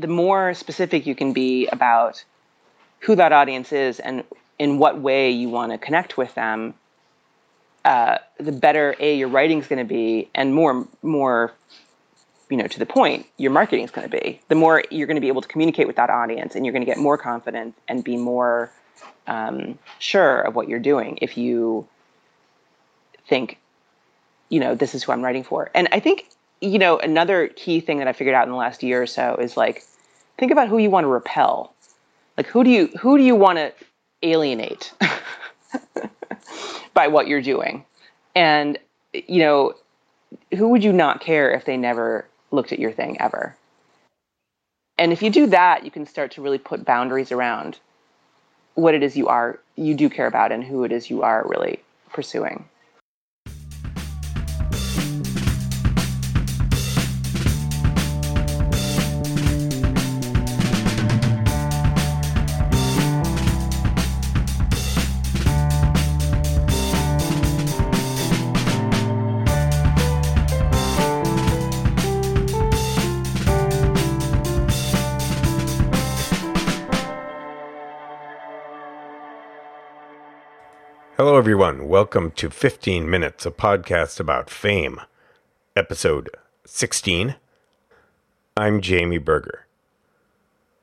the more specific you can be about who that audience is and in what way you want to connect with them, uh, the better a your writing is going to be, and more more you know to the point your marketing is going to be. The more you're going to be able to communicate with that audience, and you're going to get more confident and be more um, sure of what you're doing if you think, you know, this is who I'm writing for. And I think you know another key thing that I figured out in the last year or so is like think about who you want to repel. Like who do you who do you want to alienate? by what you're doing. And, you know, who would you not care if they never looked at your thing ever? And if you do that, you can start to really put boundaries around what it is you are, you do care about and who it is you are really pursuing. Everyone. Welcome to 15 Minutes, a podcast about fame, episode 16. I'm Jamie Berger.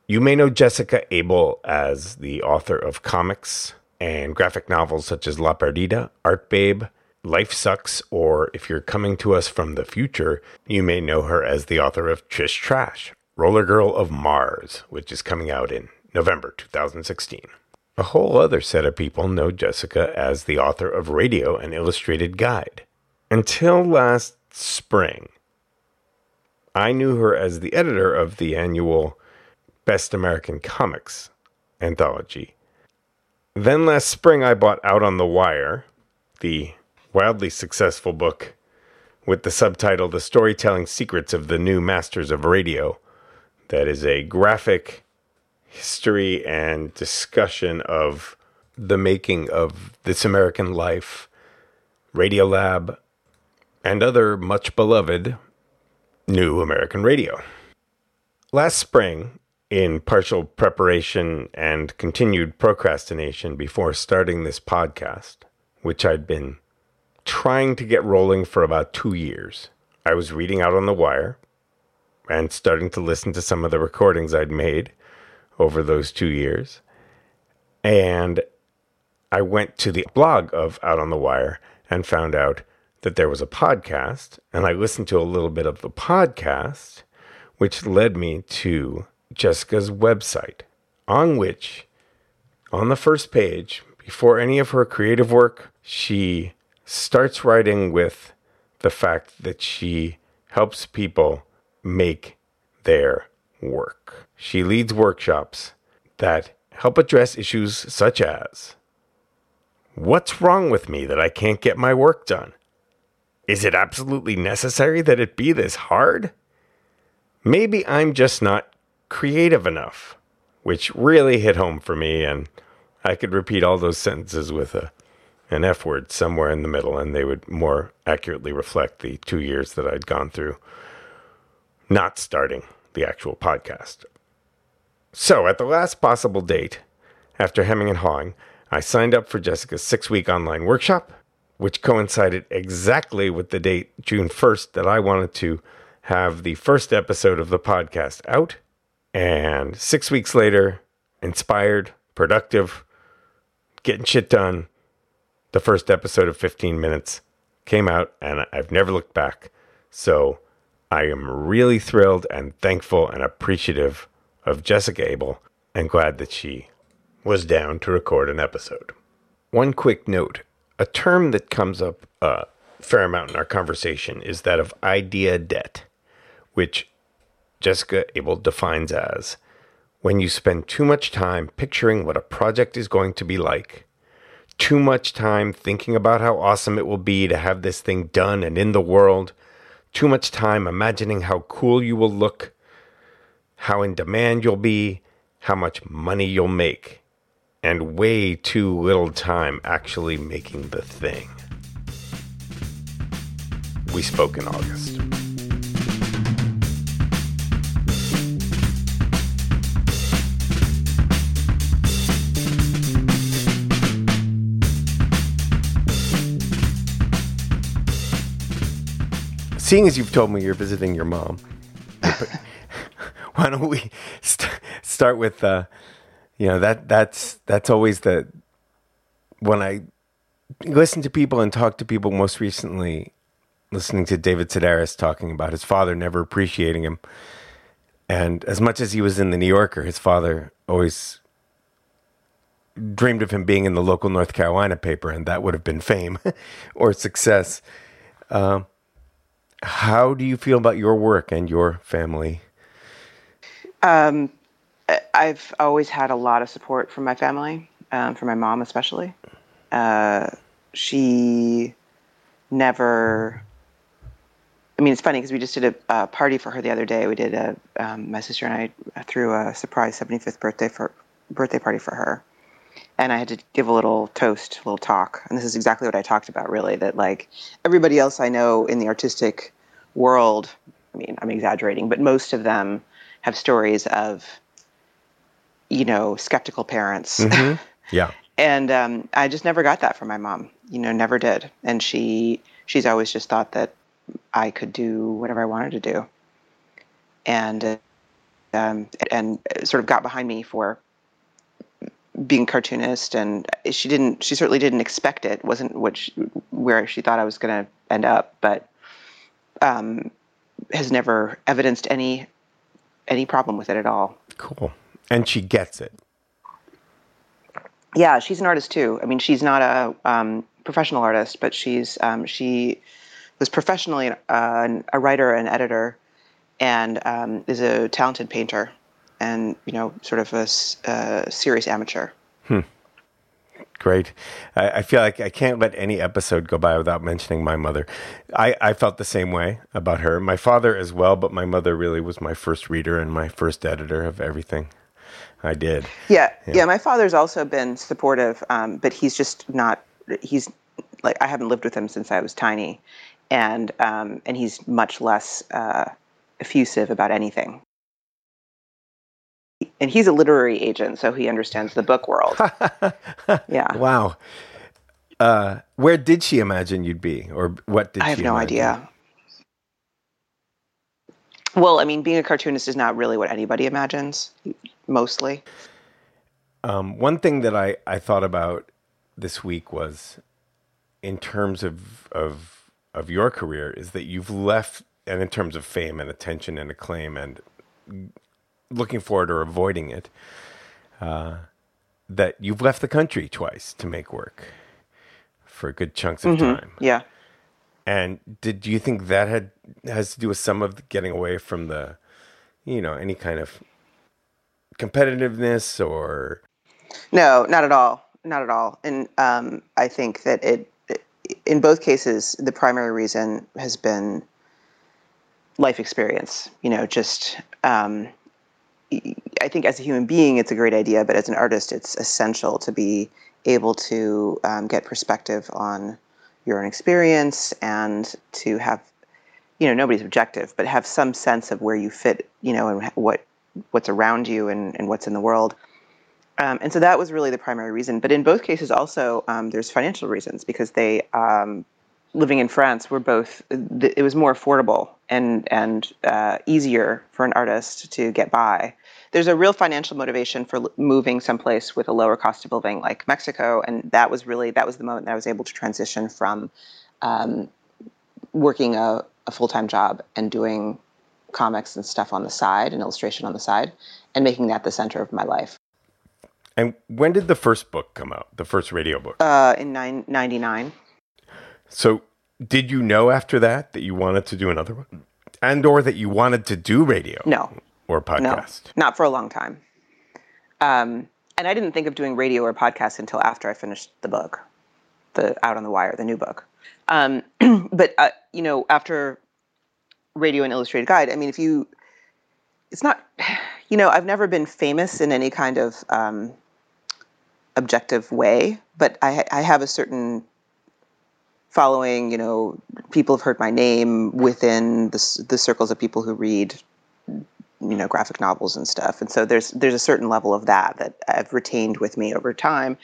You may know Jessica Abel as the author of comics and graphic novels such as La Perdida, Art Babe, Life Sucks, or if you're coming to us from the future, you may know her as the author of Trish Trash, Roller Girl of Mars, which is coming out in November 2016. A whole other set of people know Jessica as the author of Radio: An Illustrated Guide. Until last spring, I knew her as the editor of the annual Best American Comics anthology. Then last spring, I bought Out on the Wire, the wildly successful book with the subtitle The Storytelling Secrets of the New Masters of Radio. That is a graphic history and discussion of the making of This American Life, Radiolab, and other much beloved new American radio. Last spring, in partial preparation and continued procrastination before starting this podcast, which I'd been trying to get rolling for about two years, I was reading out on the wire and starting to listen to some of the recordings I'd made over those two years. And I went to the blog of Out on the Wire and found out that there was a podcast. And I listened to a little bit of the podcast, which led me to Jessica's website, on which, on the first page, before any of her creative work, she starts writing with the fact that she helps people make their work. She leads workshops that help address issues such as What's wrong with me that I can't get my work done? Is it absolutely necessary that it be this hard? Maybe I'm just not creative enough, which really hit home for me, and I could repeat all those sentences with a, an F word somewhere in the middle, and they would more accurately reflect the two years that I'd gone through not starting the actual podcast. So, at the last possible date, after hemming and hawing, I signed up for Jessica's six week online workshop, which coincided exactly with the date, June 1st, that I wanted to have the first episode of the podcast out. And six weeks later, inspired, productive, getting shit done, the first episode of 15 minutes came out, and I've never looked back. So, I am really thrilled and thankful and appreciative of Jessica Abel and glad that she was down to record an episode. One quick note a term that comes up a fair amount in our conversation is that of idea debt, which Jessica Abel defines as when you spend too much time picturing what a project is going to be like, too much time thinking about how awesome it will be to have this thing done and in the world too much time imagining how cool you will look, how in demand you'll be, how much money you'll make, and way too little time actually making the thing. We spoke in August. Seeing as you've told me you're visiting your mom, why don't we st- start with, uh, you know, that that's that's always the when I listen to people and talk to people. Most recently, listening to David Sedaris talking about his father never appreciating him, and as much as he was in the New Yorker, his father always dreamed of him being in the local North Carolina paper, and that would have been fame or success. Uh, how do you feel about your work and your family? Um, I've always had a lot of support from my family, um, from my mom especially. Uh, she never. I mean, it's funny because we just did a, a, party for her the other day. We did a um, my sister and I threw a surprise 75th birthday for birthday party for her, and I had to give a little toast, a little talk. And this is exactly what I talked about, really. That like everybody else I know in the artistic world, I mean, I'm exaggerating, but most of them have stories of, you know, skeptical parents. Mm-hmm. Yeah. and um, I just never got that from my mom. You know, never did. And she she's always just thought that I could do whatever I wanted to do. And uh, um, and sort of got behind me for being cartoonist and she didn't she certainly didn't expect it wasn't what she, where she thought I was going to end up but um, has never evidenced any any problem with it at all cool and she gets it yeah she's an artist too I mean she's not a um, professional artist but she's um, she was professionally uh, a writer and editor and um, is a talented painter and you know, sort of a, a serious amateur. Hmm. Great. I, I, feel like I can't let any episode go by without mentioning my mother. I, I felt the same way about her. My father as well, but my mother really was my first reader and my first editor of everything I did. Yeah, yeah. yeah my father's also been supportive, um, but he's just not. He's like I haven't lived with him since I was tiny, and um, and he's much less uh, effusive about anything and he's a literary agent, so he understands the book world. yeah. Wow. Uh, where did she imagine you'd be, or what did I have no imagine? idea. Well, I mean, being a cartoonist is not really what anybody imagines, mostly. Um, one thing that I, I thought about this week was, in terms of of of your career, is that you've left, and in terms of fame and attention and acclaim and looking for it or avoiding it, uh, that you've left the country twice to make work for good chunks of mm-hmm. time. Yeah. And did you think that had has to do with some of getting away from the, you know, any kind of competitiveness or? No, not at all. Not at all. And um, I think that it, in both cases, the primary reason has been life experience. You know, just um, I think as a human being, it's a great idea, but as an artist, it's essential to be able to um, get perspective on your own experience and to have, you know, nobody's objective, but have some sense of where you fit, you know, and what what's around you and, and what's in the world. Um, and so that was really the primary reason. But in both cases, also um, there's financial reasons because they um, living in France were both it was more affordable and and uh, easier for an artist to get by. There's a real financial motivation for moving someplace with a lower cost of living, like Mexico, and that was really that was the moment that I was able to transition from um, working a, a full time job and doing comics and stuff on the side and illustration on the side, and making that the center of my life. And when did the first book come out? The first radio book? Uh, in nine, 99. So, did you know after that that you wanted to do another one, and or that you wanted to do radio? No, or podcast. No, not for a long time. Um, and I didn't think of doing radio or podcast until after I finished the book, the Out on the Wire, the new book. Um, but uh, you know, after Radio: An Illustrated Guide, I mean, if you, it's not, you know, I've never been famous in any kind of um, objective way, but I, I have a certain following, you know, people have heard my name within the, the circles of people who read, you know, graphic novels and stuff. And so there's there's a certain level of that that I've retained with me over time.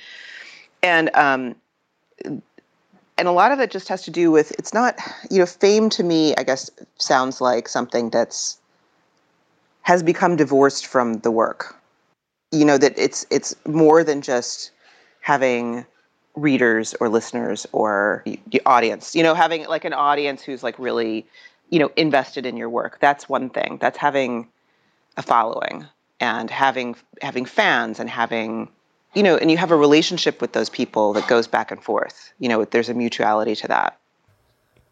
And um, and a lot of it just has to do with it's not you know fame to me i guess sounds like something that's has become divorced from the work you know that it's it's more than just having readers or listeners or the audience you know having like an audience who's like really you know invested in your work that's one thing. That's having a following and having having fans and having you know and you have a relationship with those people that goes back and forth you know there's a mutuality to that.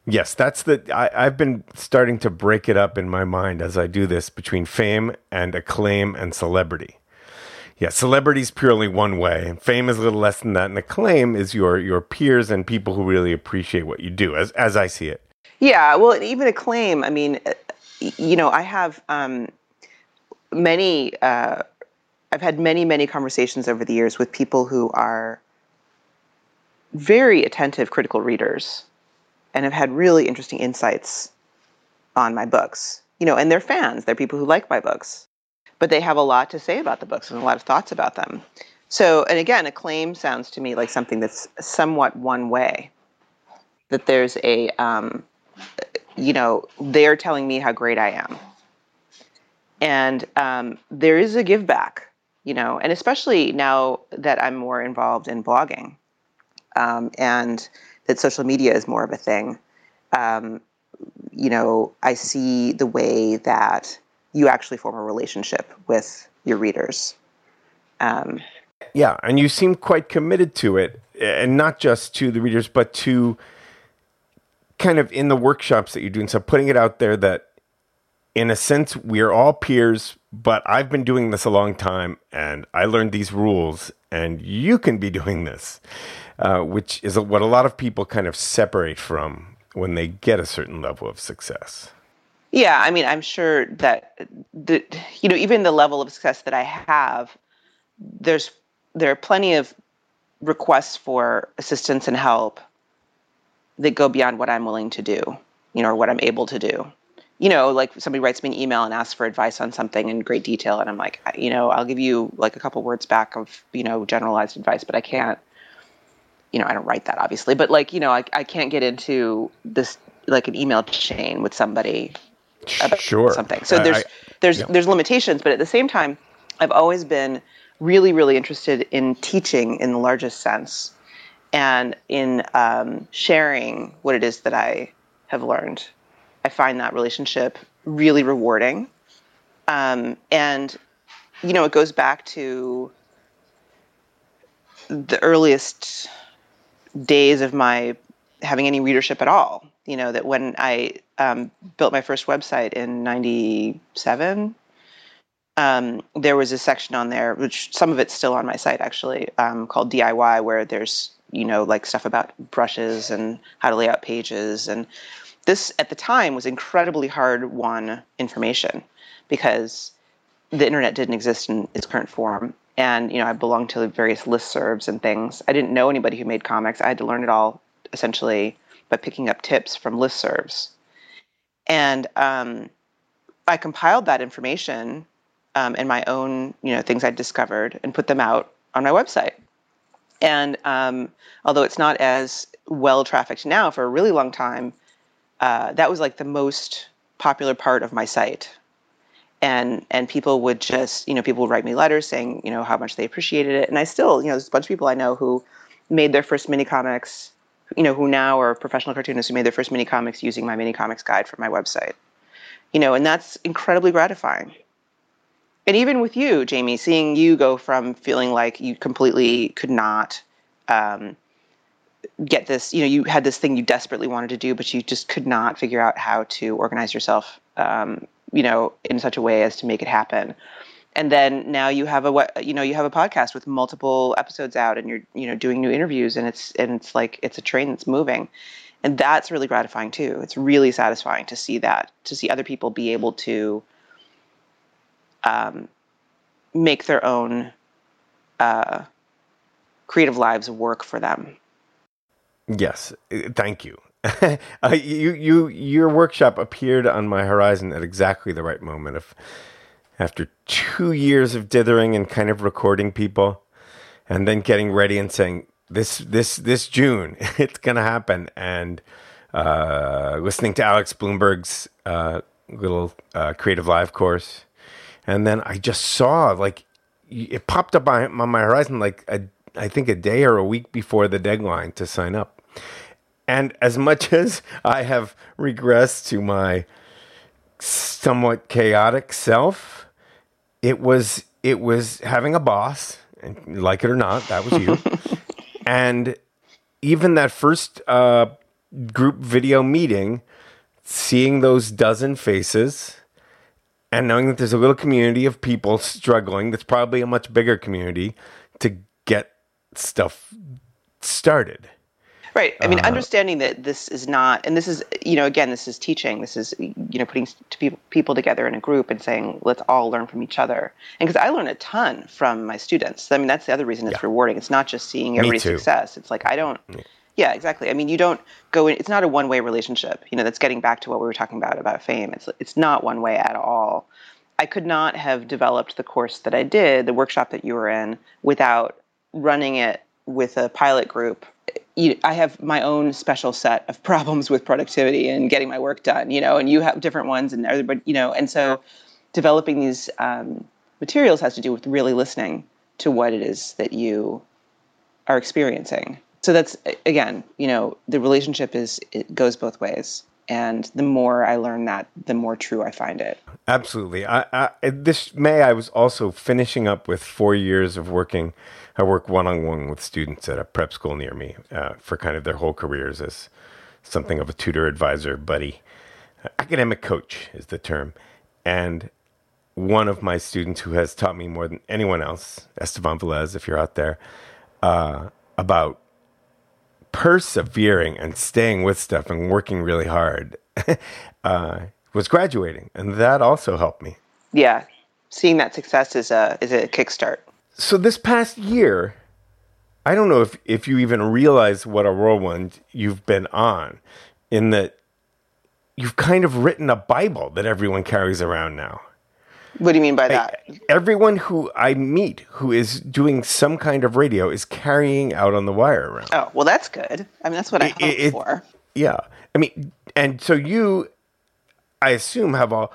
Yes that's the I, i've been starting to break it up in my mind as i do this between fame and acclaim and celebrity yeah, celebrity is purely one way. Fame is a little less than that, and acclaim is your your peers and people who really appreciate what you do, as as I see it. Yeah, well, even acclaim. I mean, uh, you know, I have um, many. Uh, I've had many many conversations over the years with people who are very attentive, critical readers, and have had really interesting insights on my books. You know, and they're fans. They're people who like my books but they have a lot to say about the books and a lot of thoughts about them. So, and again, acclaim sounds to me like something that's somewhat one way. That there's a, um, you know, they're telling me how great I am. And um, there is a give back, you know, and especially now that I'm more involved in blogging um, and that social media is more of a thing. Um, you know, I see the way that you actually form a relationship with your readers. Um, yeah, and you seem quite committed to it, and not just to the readers, but to kind of in the workshops that you're doing. So putting it out there that, in a sense, we're all peers, but I've been doing this a long time, and I learned these rules, and you can be doing this, uh, which is what a lot of people kind of separate from when they get a certain level of success. Yeah, I mean, I'm sure that the you know even the level of success that I have, there's there are plenty of requests for assistance and help that go beyond what I'm willing to do, you know, or what I'm able to do. You know, like somebody writes me an email and asks for advice on something in great detail, and I'm like, you know, I'll give you like a couple words back of you know generalized advice, but I can't. You know, I don't write that obviously, but like you know, I I can't get into this like an email chain with somebody about sure. something. So there's I, there's yeah. there's limitations, but at the same time, I've always been really really interested in teaching in the largest sense, and in um, sharing what it is that I have learned. I find that relationship really rewarding, um, and you know it goes back to the earliest days of my having any readership at all you know that when I um, built my first website in '97, um, there was a section on there, which some of it's still on my site actually, um, called DIY, where there's you know like stuff about brushes and how to lay out pages, and this at the time was incredibly hard won information because the internet didn't exist in its current form. And you know, I belonged to various listservs and things. I didn't know anybody who made comics. I had to learn it all essentially by picking up tips from listservs. And um, I compiled that information um, and my own, you know, things I'd discovered and put them out on my website. And um, although it's not as well trafficked now, for a really long time, uh, that was like the most popular part of my site. And and people would just, you know, people would write me letters saying, you know, how much they appreciated it. And I still, you know, there's a bunch of people I know who made their first mini comics you know, who now are professional cartoonists who made their first mini comics using my mini comics guide from my website. You know, and that's incredibly gratifying. And even with you, Jamie, seeing you go from feeling like you completely could not um, get this, you know, you had this thing you desperately wanted to do, but you just could not figure out how to organize yourself, um, you know, in such a way as to make it happen and then now you have a you know you have a podcast with multiple episodes out and you're you know doing new interviews and it's and it's like it's a train that's moving. And that's really gratifying too. It's really satisfying to see that to see other people be able to um, make their own uh, creative lives work for them. Yes. Thank you. Uh, you you your workshop appeared on my horizon at exactly the right moment of after two years of dithering and kind of recording people and then getting ready and saying, this this this June, it's gonna happen. And uh, listening to Alex Blumberg's uh, little uh, CreativeLive course, and then I just saw like it popped up on, on my horizon like a, I think a day or a week before the deadline to sign up. And as much as I have regressed to my somewhat chaotic self, it was it was having a boss, and like it or not, that was you. and even that first uh, group video meeting, seeing those dozen faces and knowing that there's a little community of people struggling that's probably a much bigger community to get stuff started right i mean uh, understanding that this is not and this is you know again this is teaching this is you know putting people, people together in a group and saying let's all learn from each other and because i learn a ton from my students i mean that's the other reason it's yeah. rewarding it's not just seeing everybody's success it's like i don't yeah. Yeah, exactly. I mean, you don't go in. It's not a one-way relationship. You know, that's getting back to what we were talking about about fame. It's it's not one way at all. I could not have developed the course that I did, the workshop that you were in, without running it with a pilot group. I have my own special set of problems with productivity and getting my work done. You know, and you have different ones, and everybody, you know, and so developing these um, materials has to do with really listening to what it is that you are experiencing. So that's again you know the relationship is it goes both ways. And the more i learn that the more true i find it. Absolutely. I, I, this may i was also finishing up with four years of working i work one-on-one with students at a prep school near me uh, for kind of their whole careers as something of a tutor advisor buddy academic coach is the term and one of my students who has taught me more than anyone else esteban velez if you're out there uh, about persevering and staying with stuff and working really hard uh, was graduating, and that also helped me. Yeah, seeing that success is a is a kickstart. So this past year, I don't know if if you even realize what a whirlwind you've been on, in that you've kind of written a Bible that everyone carries around now. What do you mean by that? I, everyone who I meet who is doing some kind of radio is carrying out on the wire around. Oh, well, that's good. I mean, that's what I hope it, for. Yeah. I mean, and so you, I assume, have a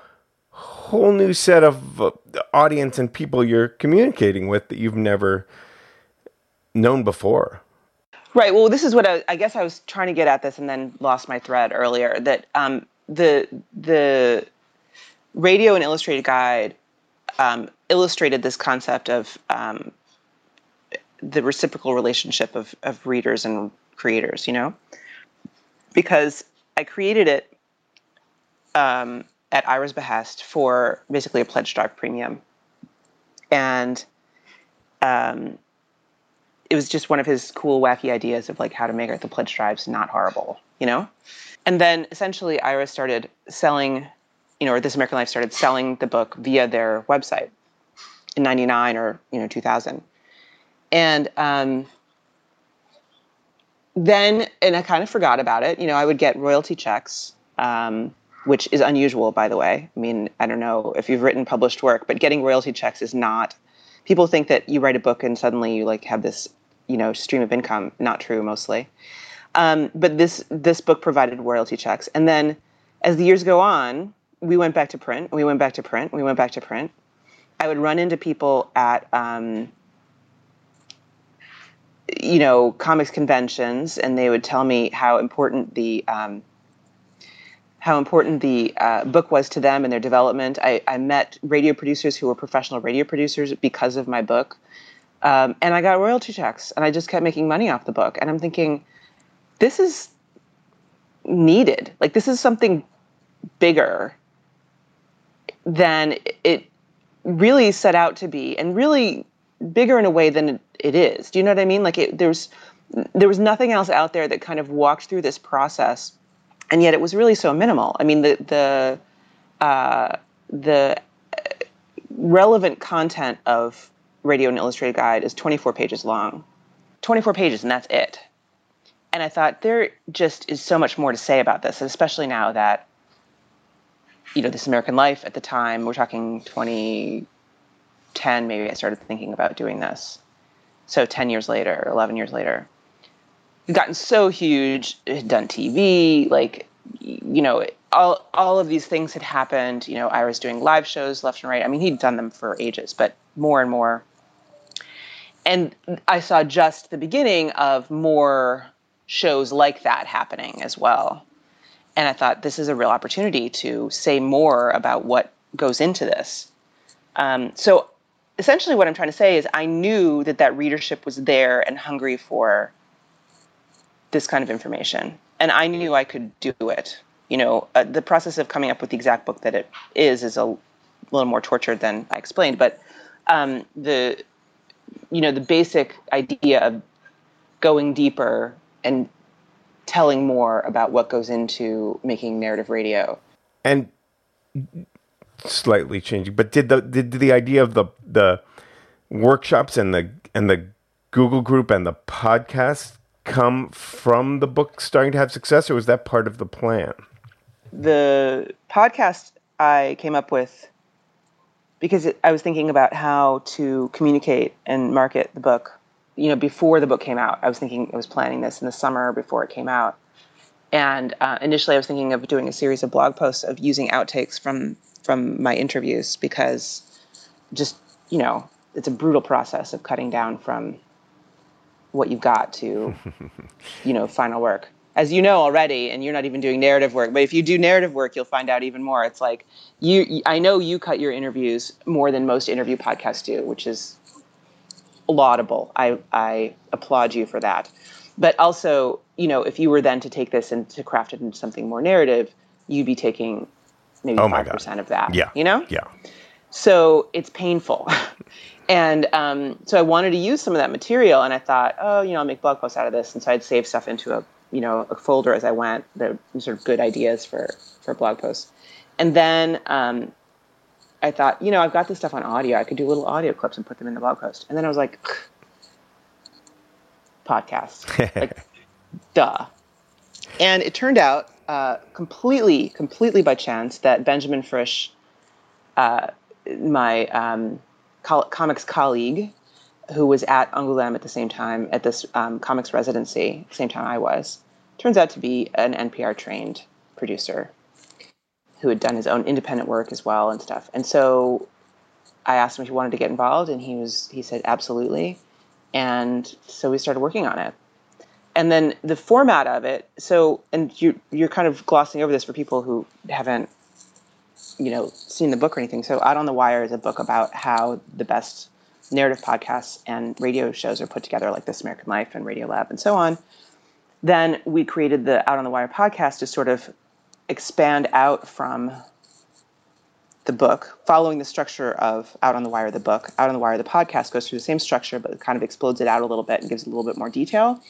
whole new set of uh, audience and people you're communicating with that you've never known before. Right. Well, this is what I, I guess I was trying to get at this and then lost my thread earlier. That um, the the Radio: An Illustrated Guide um, illustrated this concept of um, the reciprocal relationship of, of readers and creators, you know? Because I created it um, at Ira's behest for basically a pledge drive premium. And um, it was just one of his cool, wacky ideas of like how to make the pledge drives not horrible, you know? And then essentially Ira started selling you know, or This American Life started selling the book via their website in '99 or you know 2000, and um, then and I kind of forgot about it. You know, I would get royalty checks, um, which is unusual, by the way. I mean, I don't know if you've written published work, but getting royalty checks is not. People think that you write a book and suddenly you like have this, you know, stream of income. Not true, mostly. Um, but this this book provided royalty checks, and then as the years go on, we went back to print. We went back to print. We went back to print. I would run into people at, um, you know, comics conventions, and they would tell me how important the um, how important the uh, book was to them and their development. I, I, met radio producers who were professional radio producers because of my book, um, and I got royalty checks, and I just kept making money off the book. And I'm thinking, this is needed. Like this is something bigger than it really set out to be, and really bigger in a way than it is. Do you know what I mean? Like it, there's there was nothing else out there that kind of walked through this process, and yet it was really so minimal. I mean, the the uh, the relevant content of Radio: An Illustrated Guide is 24 pages long, 24 pages, and that's it. And I thought there just is so much more to say about this, especially now that you know, This American Life at the time, we're talking 2010, maybe I started thinking about doing this. So 10 years later, 11 years later. Gotten so huge, had done TV, like you know, all all of these things had happened. You know, I was doing live shows left and right. I mean, he'd done them for ages, but more and more. And I saw just the beginning of more shows like that happening as well. And I thought this is a real opportunity to say more about what goes into this. Um, so essentially, what I'm trying to say is, I knew that that readership was there and hungry for this kind of information, and I knew I could do it. You know, uh, the process of coming up with the exact book that it is is a little more tortured than I explained, but um, the you know the basic idea of going deeper and telling more about what goes into making narrative radio. And slightly changing, but did the did the idea of the the workshops and the and the Google group and the podcast come from the book starting to have success, or was that part of the plan? The podcast I came up with because I was thinking about how to communicate and market the book. You know, before the book came out, I was thinking I was planning this in the summer before it came out. And uh, initially, I was thinking of doing a series of blog posts of using outtakes from from my interviews because just you know it's a brutal process of cutting down from what you've got to you know final work. As you know already and you're not even doing narrative work but if you do narrative work you'll find out even more. It's like you i know you cut your interviews more than most interview podcasts do which is laudable. I i applaud you for that. But also you know if you were then to take this and to craft it into something more narrative you'd be taking maybe Oh 5% of that Yeah. you know? Yeah. So it's painful. and um, so I wanted to use some of that material, and I thought, oh, you know, I'll make blog posts out of this. And so I'd save stuff into a, you know, a folder as I went. That were sort of good ideas for for blog posts. And then um, I thought, you know, I've got this stuff on audio. I could do little audio clips and put them in the blog post. And then I was like, podcast, like, duh. And it turned out uh, completely, completely by chance that Benjamin Frisch uh, my um, col- comics colleague who was at Angoulême at the same time at this um, comics residency, same time I was, turns out to be an NPR trained producer who had done his own independent work as well and stuff. And so I asked him if he wanted to get involved, and he was he said absolutely. And so we started working on it. And then the format of it, so and you you're kind of glossing over this for people who haven't you know seen the book or anything. So Out on the Wire is a book about how the best narrative podcasts and radio shows are put together, like This American Life and Radiolab and so on. Then we created the Out on the Wire podcast to sort of expand out from the book, following the structure of Out on the Wire, the book. Out on the Wire, the podcast goes through the same structure, but kind of explodes it out a little bit and gives a little bit more detail.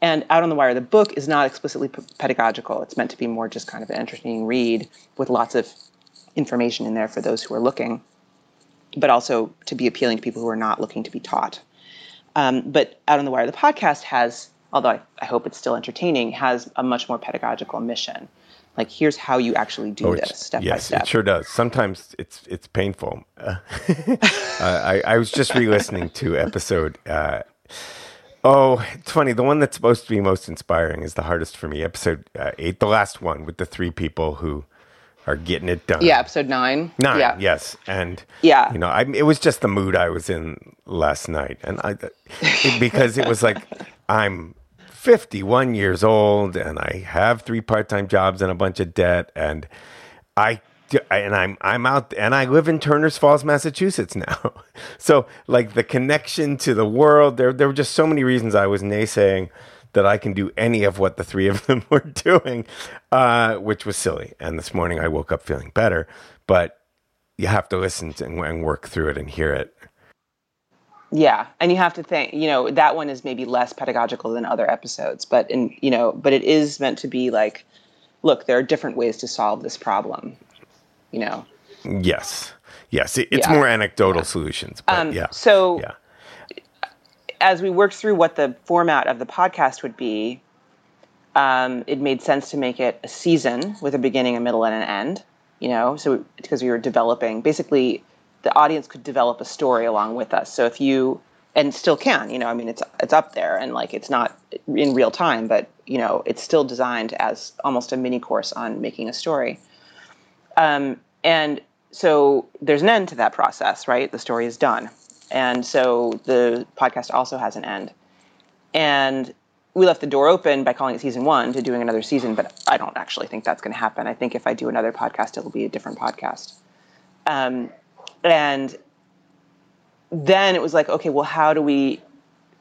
And Out on the Wire, the book is not explicitly pedagogical. It's meant to be more just kind of an entertaining read with lots of information in there for those who are looking, but also to be appealing to people who are not looking to be taught. Um, but Out on the Wire, the podcast has, although I, I hope it's still entertaining, has a much more pedagogical mission. Like, here's how you actually do Oh, this step by yes, step. it sure does. Sometimes it's it's painful. Uh, I, I was just re-listening to episode. Uh, oh, it's funny. The one that's supposed to be most inspiring is the hardest for me. Episode uh, eight, the last one with the three people who are getting it done. Yeah, episode nine. Nine, Yeah. yes, and Yeah. you know, I, it was just the mood I was in last night, and I because it was like I'm 51 years old and I have three part-time jobs and a bunch of debt, and I and I'm I'm out and I live in Turners Falls, Massachusetts now, so like the connection to the world, there there were just so many reasons I was naysaying that I can do any of what the three of them were doing, uh, which was silly. And this morning I woke up feeling better, but you have to listen to, and, and work through it and hear it. Yeah, and you have to think, you know, that one is maybe less pedagogical than other episodes, but in, you know, but it is meant to be like, look, there are different ways to solve this problem, you know. Yes, yes, it, it's Yeah. more anecdotal solutions, but Um, yeah. so- yeah, As we worked through what the format of the podcast would be, um, it made sense to make it a season with a beginning, a middle, and an end. You know, so because we were developing, basically, the audience could develop a story along with us. So if you and still can. You know, I mean, it's it's up there, and like it's not in real time, but you know, it's still designed as almost a mini course on making a story. Um, and so there's an end to that process, right? The story is done, and so the podcast also has an end. And we left the door open by calling it season one to doing another season, but I don't actually think that's going to happen. I think if I do another podcast, it'll be a different podcast. Um, and then it was like, okay, well, how do we,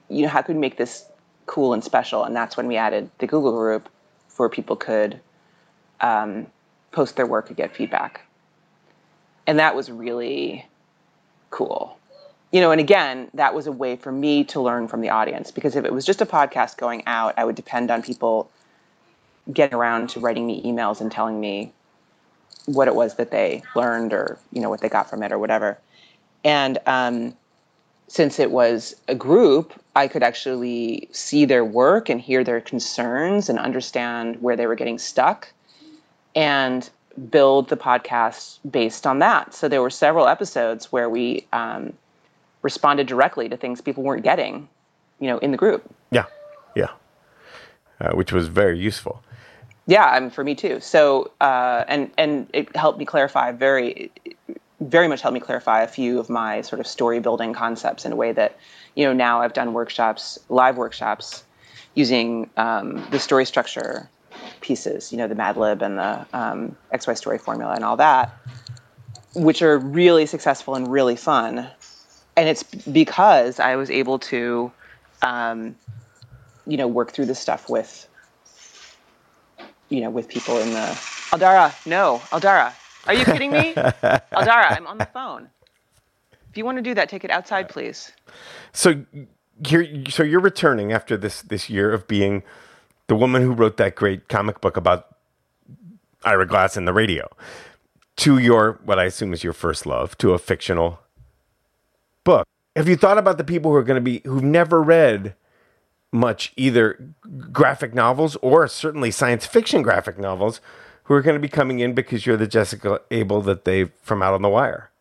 you know, how could we make this cool and special? And that's when we added the Google group where people could um, post their work and get feedback. And that was really cool. You know, and again, that was a way for me to learn from the audience because if it was just a podcast going out, I would depend on people getting around to writing me emails and telling me what it was that they learned or, you know, what they got from it or whatever. And um, since it was a group, I could actually see their work and hear their concerns and understand where they were getting stuck and build the podcast based on that. So there were several episodes where we um, responded directly to things people weren't getting, you know, in the group. Yeah, yeah, uh, which was very useful. Yeah, I mean, for me too. So, uh, and and it helped me clarify very very much helped me clarify a few of my sort of story building concepts in a way that, you know, now I've done workshops, live workshops, using um, the story structure pieces, you know, the Mad Lib and the um, XY story formula and all that, which are really successful and really fun. And it's because I was able to, um, you know, work through this stuff with, you know, with people in the Aldara. No, Aldara, are you kidding me? Aldara, I'm on the phone. If you want to do that, take it outside, please. So you're so you're returning after this this year of being the woman who wrote that great comic book about Ira Glass and the radio to your what I assume is your first love to a fictional book. Have you thought about the people who are going to be who've never read much either graphic novels or certainly science fiction graphic novels who are going to be coming in because you're the Jessica Abel that they from Out on the Wire,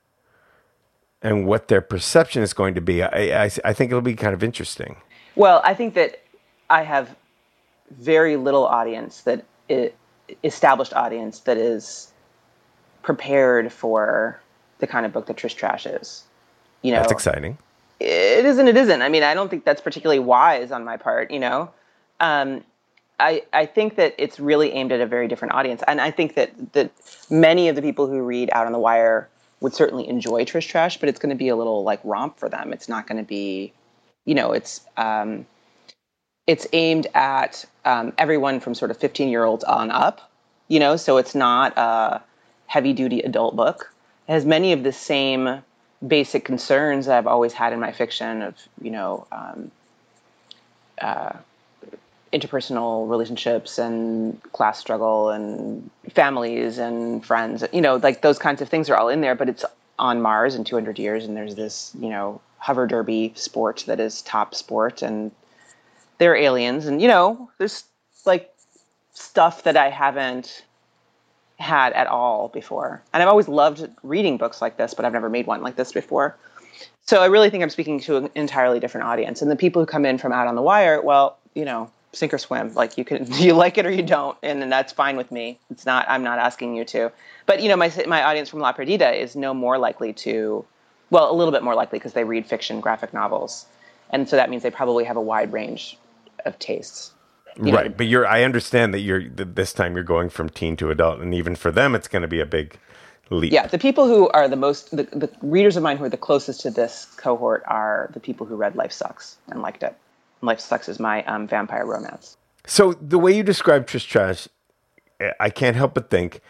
and what their perception is going to be. I, I, I think it'll be kind of interesting. Well, I think that I have very little audience that it, established audience that is prepared for the kind of book that Trish Trash is. You know, that's exciting. It isn't. It isn't. I mean, I don't think that's particularly wise on my part. You know, um, I, I think that it's really aimed at a very different audience. And I think that, that many of the people who read Out on the Wire would certainly enjoy Trish Trash, but it's going to be a little like romp for them. It's not going to be, you know, it's um, it's aimed at um, everyone from sort of 15 year olds on up, you know, so it's not a heavy duty adult book. It has many of the same basic concerns that I've always had in my fiction of, you know, um, uh, interpersonal relationships and class struggle and families and friends you know like those kinds of things are all in there but it's on mars in 200 years and there's this you know hover derby sport that is top sport and they're aliens and you know there's like stuff that i haven't had at all before and i've always loved reading books like this but i've never made one like this before so i really think i'm speaking to an entirely different audience and the people who come in from out on the wire well you know sink or swim. Like you can, you like it or you don't, and, and that's fine with me. It's not. I'm not asking you to. But you know, my my audience from La Perdida is no more likely to, well, a little bit more likely because they read fiction, graphic novels, and so that means they probably have a wide range of tastes. Right, know. but you're. I understand that you're. This time you're going from teen to adult, and even for them, it's going to be a big leap. Yeah, the people who are the most, the, the readers of mine who are the closest to this cohort are the people who read Life Sucks and liked it. Life Sucks is my um, vampire romance. So the way you describe Trish Trash, I can't help but think: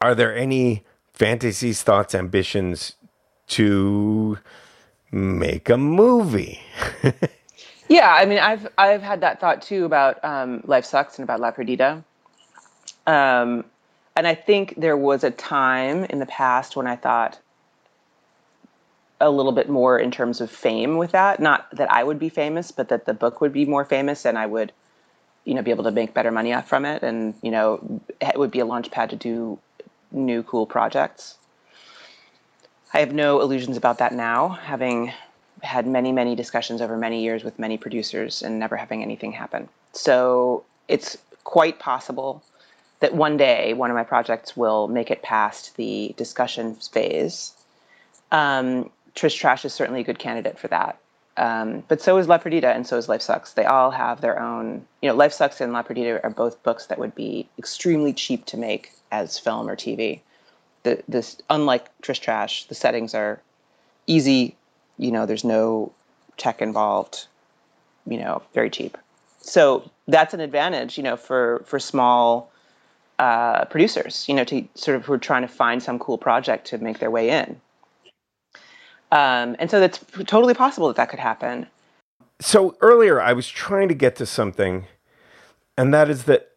Are there any fantasies, thoughts, ambitions to make a movie? yeah, I mean, I've I've had that thought too about um, Life Sucks and about La Perdida. Um, and I think there was a time in the past when I thought, a little bit more in terms of fame with that. Not that I would be famous, but that the book would be more famous and I would, you know, be able to make better money off from it. And, you know, it would be a launch pad to do new cool projects. I have no illusions about that now, having had many, many discussions over many years with many producers and never having anything happen. So it's quite possible that one day one of my projects will make it past the discussion phase. Um, Trish Trash is certainly a good candidate for that. Um, but so is La Perdida and so is Life Sucks. They all have their own, you know, Life Sucks and La Perdida are both books that would be extremely cheap to make as film or TV. The, this, unlike Trish Trash, the settings are easy. You know, there's no tech involved. You know, very cheap. So that's an advantage, you know, for for small uh, producers, you know, to sort of who are trying to find some cool project to make their way in. Um, and so that's totally possible that that could happen. So earlier, I was trying to get to something, and that is that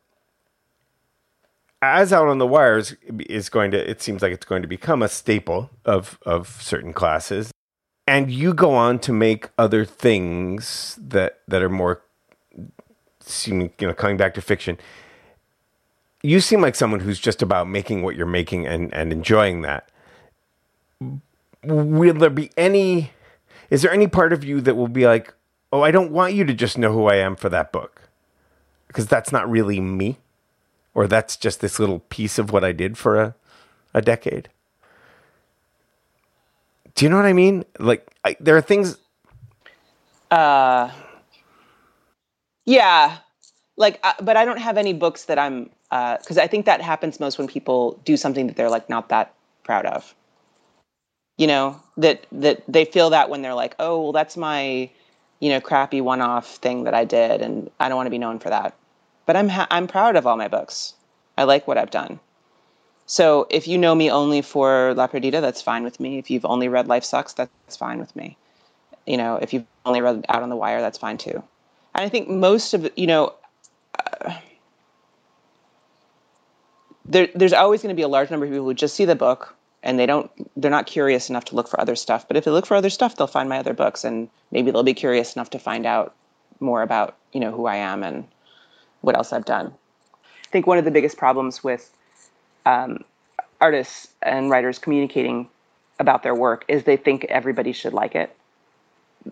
as out on the wires is going to it seems like it's going to become a staple of of certain classes and you go on to make other things that that are more seem you know coming back to fiction. You seem like someone who's just about making what you're making and and enjoying that. Will there be any is there any part of you that will be like oh i don't want you to just know who i am for that book because that's not really me? Or that's just this little piece of what i did for a, a decade do you know what i mean? Like I, there are things uh yeah. Like uh, but i don't have any books that i'm because uh, i think that happens most when people do something that they're like not that proud of. You know that that they feel that when they're like oh well that's my you know crappy one-off thing that i did and i don't want to be known for that. But i'm ha- i'm proud of all my books. I like what i've done so if you know me only for la perdida that's fine with me. If you've only read life sucks that's fine with me. You know if you've only read out on the wire that's fine too. And i think most of you know uh, there, there's always going to be a large number of people who just see the book and they don't they're not curious enough to look for other stuff. But if they look for other stuff they'll find my other books and maybe they'll be curious enough to find out more about you know who i am and what else i've done. I think one of the biggest problems with um, artists and writers communicating about their work is they think everybody should like it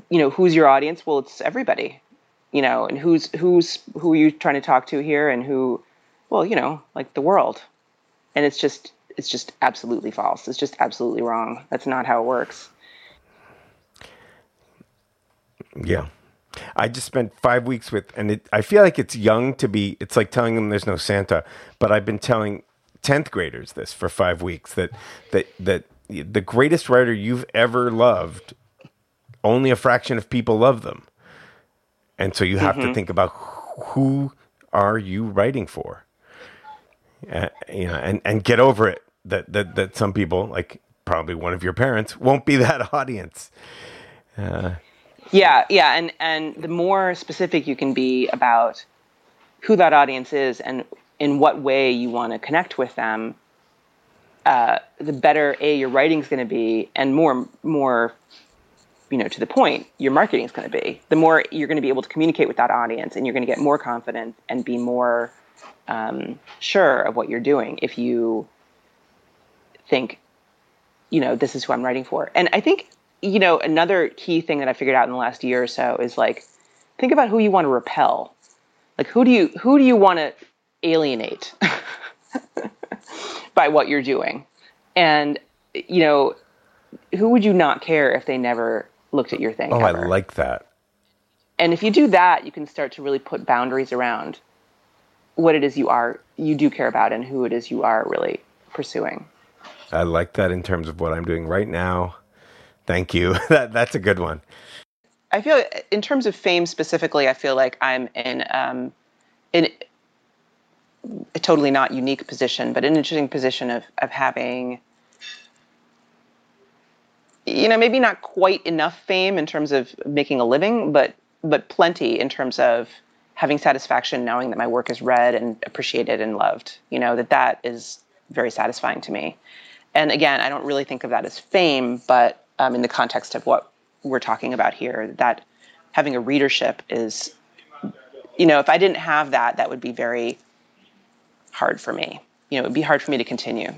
you know who's your audience well it's everybody you know and who's who's who are you trying to talk to here and who well you know like the world and it's just it's just absolutely false. It's just absolutely wrong. That's not how it works. Yeah. I just spent five weeks with, and it, I feel like it's young to be, it's like telling them there's no Santa, but I've been telling 10th graders this for five weeks that, that, that the greatest writer you've ever loved, only a fraction of people love them. And so you have mm-hmm. to think about who are you writing for? Uh, you know, and, and get over it that, that, that some people, like probably one of your parents, won't be that audience. Uh, yeah, yeah, and and the more specific you can be about who that audience is and in what way you want to connect with them, uh, the better a your writing is going to be, and more more you know to the point your marketing is going to be. The more you're going to be able to communicate with that audience, and you're going to get more confident and be more um, sure of what you're doing if you think, you know, this is who I'm writing for. And I think, you know, another key thing that I figured out in the last year or so is like, think about who you want to repel. Like, who do you who do you want to alienate by what you're doing? And you know, who would you not care if they never looked at your thing? Oh, ever? I like that. And if you do that, you can start to really put boundaries around what it is you are you do care about and who it is you are really pursuing. I like that in terms of what I'm doing right now. Thank you. that that's a good one. I feel in terms of fame specifically, I feel like I'm in um, in a totally not unique position, but an interesting position of of having you know maybe not quite enough fame in terms of making a living, but but plenty in terms of having satisfaction knowing that my work is read and appreciated and loved. You know that that is very satisfying to me. And again, I don't really think of that as fame, but um, in the context of what we're talking about here, that having a readership is, you know, if I didn't have that, that would be very hard for me. You know, it would be hard for me to continue.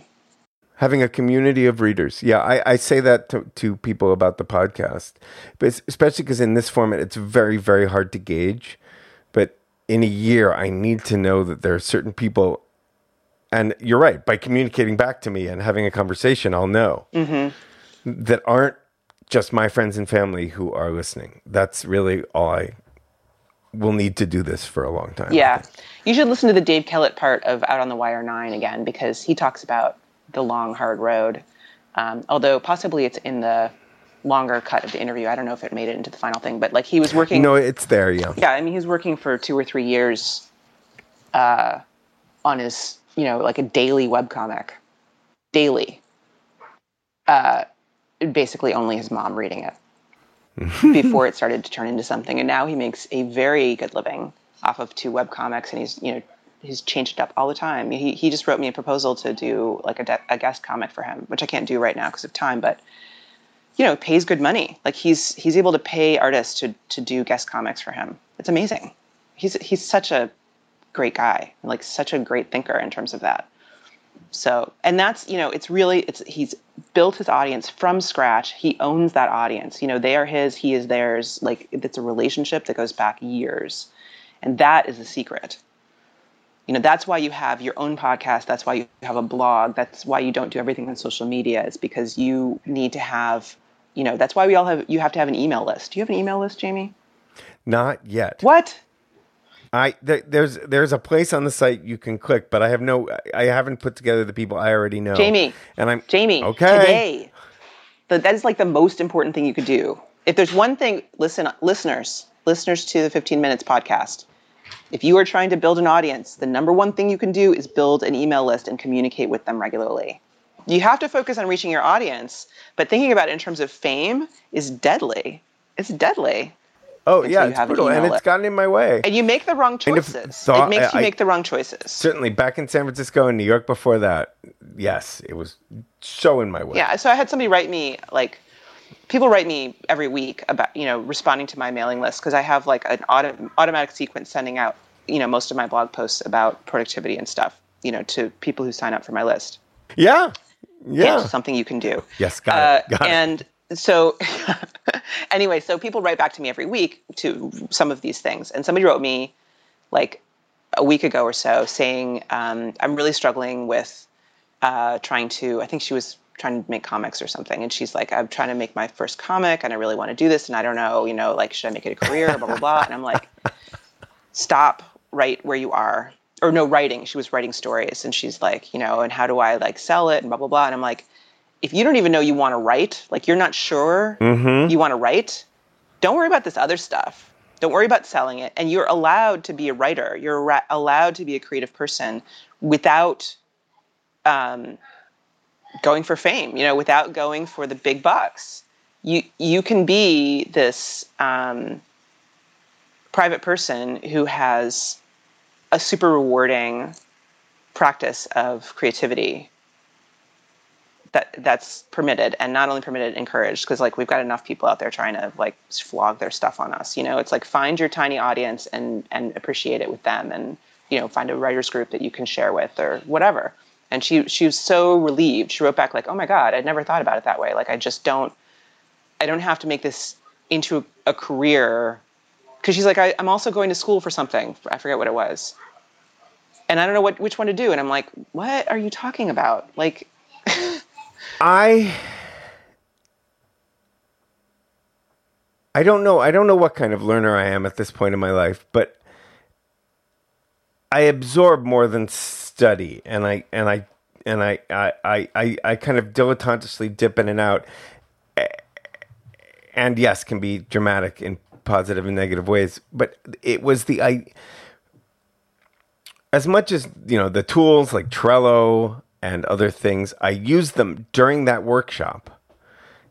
having a community of readers. Yeah, I, I say that to, to people about the podcast, but especially because in this format, it's very, very hard to gauge. But in a year, I need to know that there are certain people. And you're right, by communicating back to me and having a conversation, I'll know Mm-hmm. that aren't just my friends and family who are listening. That's really all I will need to do this for a long time. Yeah. You should listen to the Dave Kellett part of Out on the Wire 9 again because he talks about the long, hard road. Um, although possibly it's in the longer cut of the interview. I don't know if it made it into the final thing, but like he was working. No, it's there, yeah. Yeah, I mean, he was working for two or three years uh, on his, you know, like a daily webcomic. Daily. Uh, basically only his mom reading it before it started to turn into something. And now he makes a very good living off of two webcomics and he's, you know, he's changed it up all the time. He, he just wrote me a proposal to do like a, de- a guest comic for him, which I can't do right now because of time, but you know, pays good money. Like he's he's able to pay artists to to do guest comics for him. It's amazing. He's he's such a great guy, like such a great thinker in terms of that. So, and that's you know, it's really it's he's built his audience from scratch. He owns that audience. You know, they are his, he is theirs. Like it's a relationship that goes back years, and that is the secret. You know, that's why you have your own podcast. That's why you have a blog. That's why you don't do everything on social media. is because you need to have, you know, that's why we all have. You have to have an email list. Do you have an email list, Jamie? Not yet. What? I th- there's there's a place on the site you can click, but I have no I haven't put together the people I already know. Jamie. and I'm Jamie, Okay. today, the, that is like the most important thing you could do. If there's one thing, listen, listeners, listeners to the 15 Minutes podcast, if you are trying to build an audience, the number one thing you can do is build an email list and communicate with them regularly. You have to focus on reaching your audience, but thinking about it in terms of fame is deadly. It's deadly. Oh yeah, it's have an and it's gotten in my way. And you make the wrong choices. thought- it makes you I- make the wrong choices. Certainly, back in San Francisco and New York before that, yes, it was so in my way. Yeah, so I had somebody write me like people write me every week about you know responding to my mailing list because I have like an auto- automatic sequence sending out you know most of my blog posts about productivity and stuff you know to people who sign up for my list. yeah, yeah. something you can do. Yes, got Uh, it. Got it. and so anyway, so people write back to me every week to some of these things, and somebody wrote me like a week ago or so saying um, I'm really struggling with uh, trying to. I think she was trying to make comics or something, and she's like, I'm trying to make my first comic, and I really want to do this, and I don't know, you know, like should I make it a career, blah blah blah, and I'm like, stop, write where you are, or no, writing. She was writing stories, and she's like, you know, and how do I like sell it, and blah blah blah, and I'm like, if you don't even know you want to write, like you're not sure Mm-hmm. you want to write, don't worry about this other stuff. Don't worry about selling it. And you're allowed to be a writer. You're ra- allowed to be a creative person without um, going for fame. You know, without going for the big bucks. You you can be this um, private person who has a super rewarding practice of creativity that that's permitted and not only permitted encouraged because like we've got enough people out there trying to like flog their stuff on us you know? It's like find your tiny audience and and appreciate it with them and you know find a writers group that you can share with or whatever. And she she was so relieved. She wrote back like oh my god i'd never thought about it that way. Like i just don't i don't have to make this into a career. Because she's like I, i'm also going to school for something. I forget what it was. And i don't know what which one to do. And i'm like what are you talking about? Like I I don't know. I don't know what kind of learner I am at this point in my life, but I absorb more than study, and I and I and I I I, I, kind of dilettantishly dip in and out, and yes, can be dramatic in positive and negative ways. But it was the I as much as you know the tools like Trello and other things, I used them during that workshop,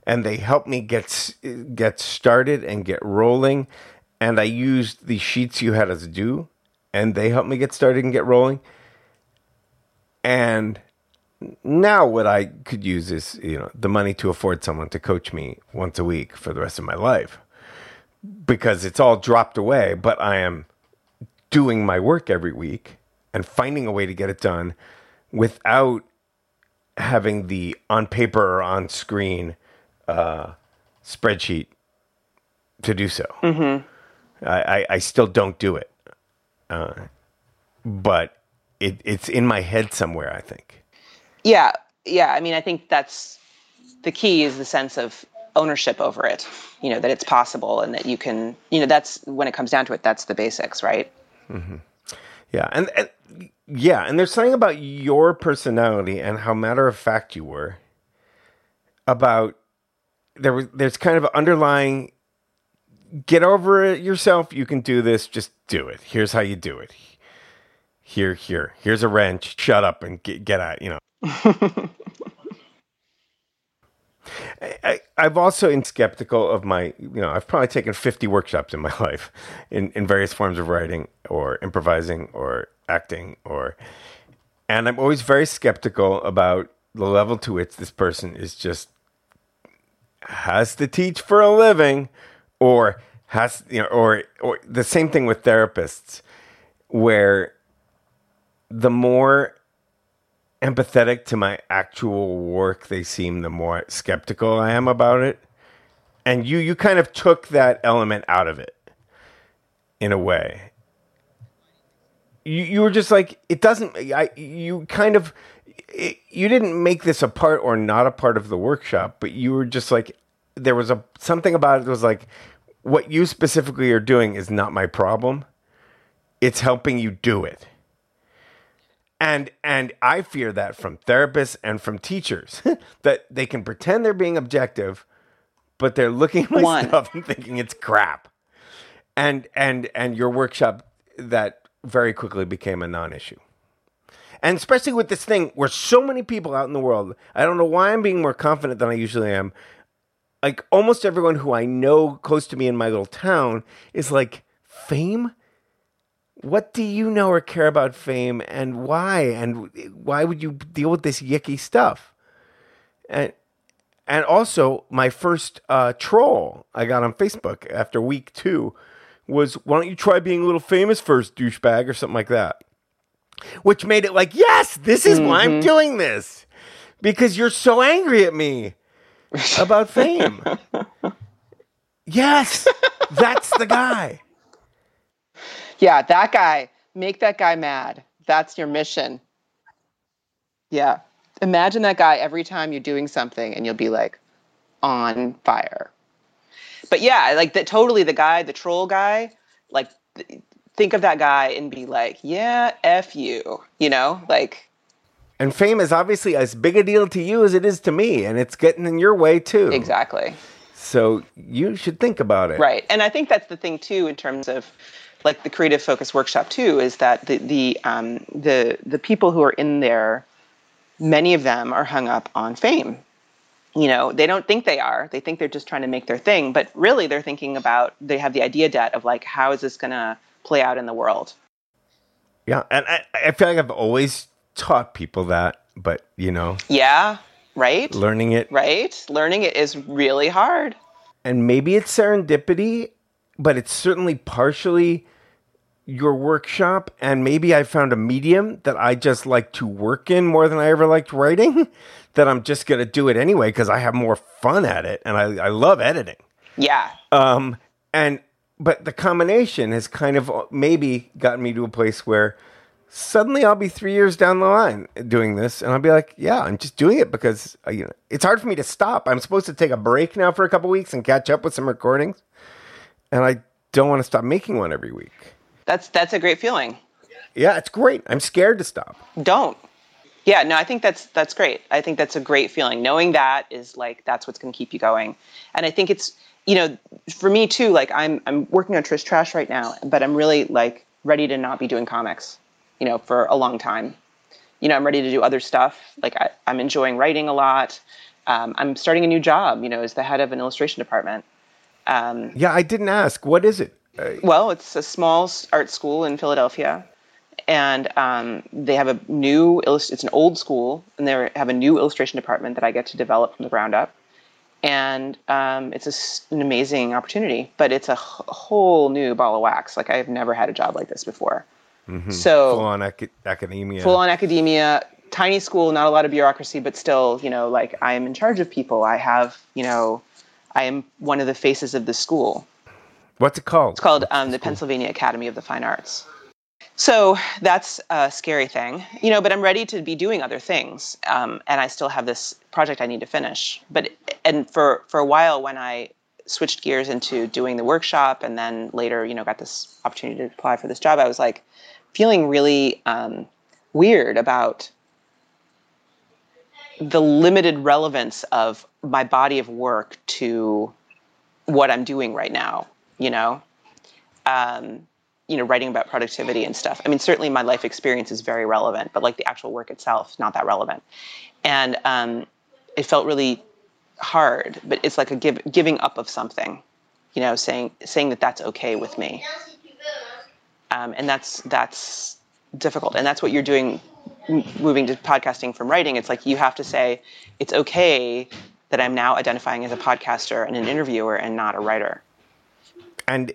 and they helped me get get started and get rolling. And I used the sheets you had us do, and they helped me get started and get rolling. And now what I could use is you know the money to afford someone to coach me once a week for the rest of my life because it's all dropped away. But I am doing my work every week and finding a way to get it done without having the on paper or on screen uh, spreadsheet to do so. Mm-hmm. I, I, I still don't do it, uh, but it, it's in my head somewhere. I think. Yeah, yeah. I mean, I think that's the key is the sense of ownership over it. You know that it's possible and that you can. You know that's when it comes down to it. That's the basics, right? Yeah, and, and yeah, and there's something about your personality and how matter of fact you were about there was there's kind of underlying get over it yourself, you can do this, just do it. Here's how you do it. Here, here, here's a wrench. Shut up and get get out, you know. I, I've also been skeptical of my, you know, I've probably taken 50 workshops in my life in, in various forms of writing or improvising or acting or, and I'm always very skeptical about the level to which this person is just has to teach for a living or has, you know, or, or the same thing with therapists where the more empathetic to my actual work they seem, the more skeptical I am about it. And you you kind of took that element out of it in a way. You you were just like it doesn't I you kind of it, you didn't make this a part or not a part of the workshop, but you were just like there was a something about it that was like what you specifically are doing is not my problem. It's helping you do it and and I fear that from therapists and from teachers that they can pretend they're being objective, but they're looking at my One. stuff and thinking it's crap. And and and your workshop that very quickly became a non-issue. And especially with this thing where so many people out in the world, I don't know why I'm being more confident than I usually am. Like almost everyone who I know close to me in my little town is like fame what do you know or care about fame and why? And why would you deal with this yicky stuff? And and also my first uh, troll i got on facebook after week two was why don't you try being a little famous first douchebag or something like that. Which made it like yes this is why i'm doing this because you're so angry at me about fame. Yes that's the guy Yeah, that guy. Make that guy mad. That's your mission. Yeah. Imagine that guy every time you're doing something and you'll be like on fire. But yeah, like that totally the guy, the troll guy, like th- think of that guy and be like, yeah, F you, you know? Like And fame is obviously as big a deal to you as it is to me, and it's getting in your way too. exactly. So you should think about it. Right. And I think that's the thing too in terms of like the creative focus workshop too is that the the um, the the people who are in there many of them are hung up on fame. You know, they don't think they are. They think they're just trying to make their thing, but really they're thinking about they have the idea debt of like how is this going to play out in the world? Yeah, and I, I feel like I've always taught people that, but you know, Yeah, right? learning it, Right? Learning it is really hard. and maybe it's serendipity, but it's certainly partially your workshop, and maybe I found a medium that I just like to work in more than I ever liked writing. That I'm just gonna do it anyway because I have more fun at it, and I, I love editing. Yeah. Um, and but the combination has kind of maybe gotten me to a place where suddenly I'll be three years down the line doing this, and I'll be like, yeah, I'm just doing it because uh, you know it's hard for me to stop. I'm supposed to take a break now for a couple weeks and catch up with some recordings, and I don't want to stop making one every week. That's that's a great feeling. Yeah, it's great. I'm scared to stop. don't yeah no i think that's that's great i think that's a great feeling knowing that is like that's what's going to keep you going and i think it's you know for me too like i'm i'm working on trish trash right now but i'm really like ready to not be doing comics you know for a long time you know i'm ready to do other stuff like I, i'm enjoying writing a lot um, i'm starting a new job you know as the head of an illustration department um, Yeah, I didn't ask. What is it? Uh, well, it's a small art school in Philadelphia, and um, they have a new. illus- It's an old school, and they have a new illustration department that I get to develop from the ground up, and um, it's a an amazing opportunity. But it's a whole new ball of wax. Like I've never had a job like this before. So full on ac- academia. full on academia, tiny school, not a lot of bureaucracy, but still, you know, like I am in charge of people. I have, you know, I am one of the faces of the school. What's it called? It's called um, the Pennsylvania Academy of the Fine Arts. So that's a scary thing, you know. But I'm ready to be doing other things, um, and I still have this project I need to finish. But and for for a while, when I switched gears into doing the workshop, and then later, you know, got this opportunity to apply for this job, I was like feeling really um, weird about the limited relevance of my body of work to what I'm doing right now. You know. Um, you know, writing about productivity and stuff. I mean, certainly my life experience is very relevant, but like the actual work itself, not that relevant. And um, it felt really hard, but it's like a give, giving up of something, you know, saying saying that that's okay with me. Um, and that's that's difficult, and that's what you're doing, moving to podcasting from writing. It's like you have to say it's okay that I'm now identifying as a podcaster and an interviewer and not a writer. And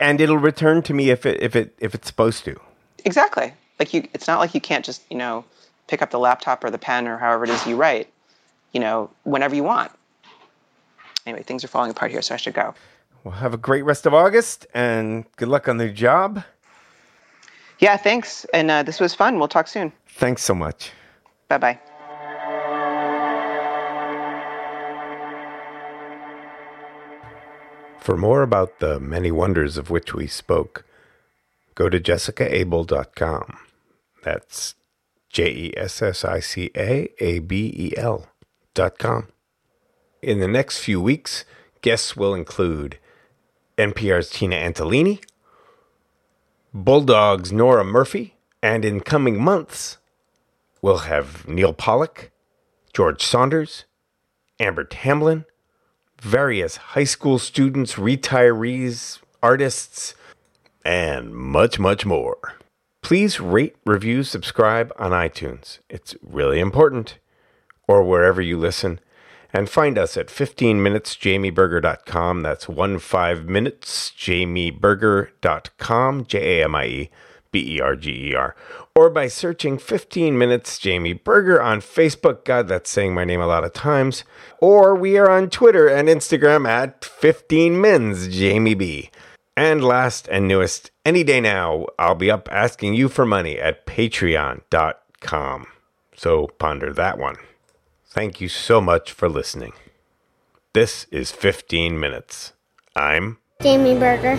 and it'll return to me if it if it if it's supposed to. Exactly. Like you, it's not like you can't just you know pick up the laptop or the pen or however it is you write, you know, whenever you want. Anyway, things are falling apart here, so I should go. Well, have a great rest of August and good luck on the job. Yeah, thanks. And uh, this was fun. We'll talk soon. Thanks so much. Bye bye. For more about the many wonders of which we spoke, go to jessicaabel.com. That's J E S S I C A A B E L dot com. In the next few weeks, guests will include NPR's Tina Antolini, Bulldog's Nora Murphy, and in coming months, we'll have Neal Pollack, George Saunders, Amber Tamblyn, various high school students, retirees, artists, and much, much more. Please rate, review, subscribe on iTunes. It's really important. Or wherever you listen. And find us at 15minutesjamieberger.com. That's one five minutes, jamieberger.com, J A M I E B E R G E R. Or by searching 15 Minutes Jamie Berger on Facebook. God, that's saying my name a lot of times. Or we are on Twitter and Instagram at 15 Mins Jamie B. And last and newest, any day now, I'll be up asking you for money at patreon.com. So ponder that one. Thank you so much for listening. This is 15 Minutes. I'm Jamie Berger.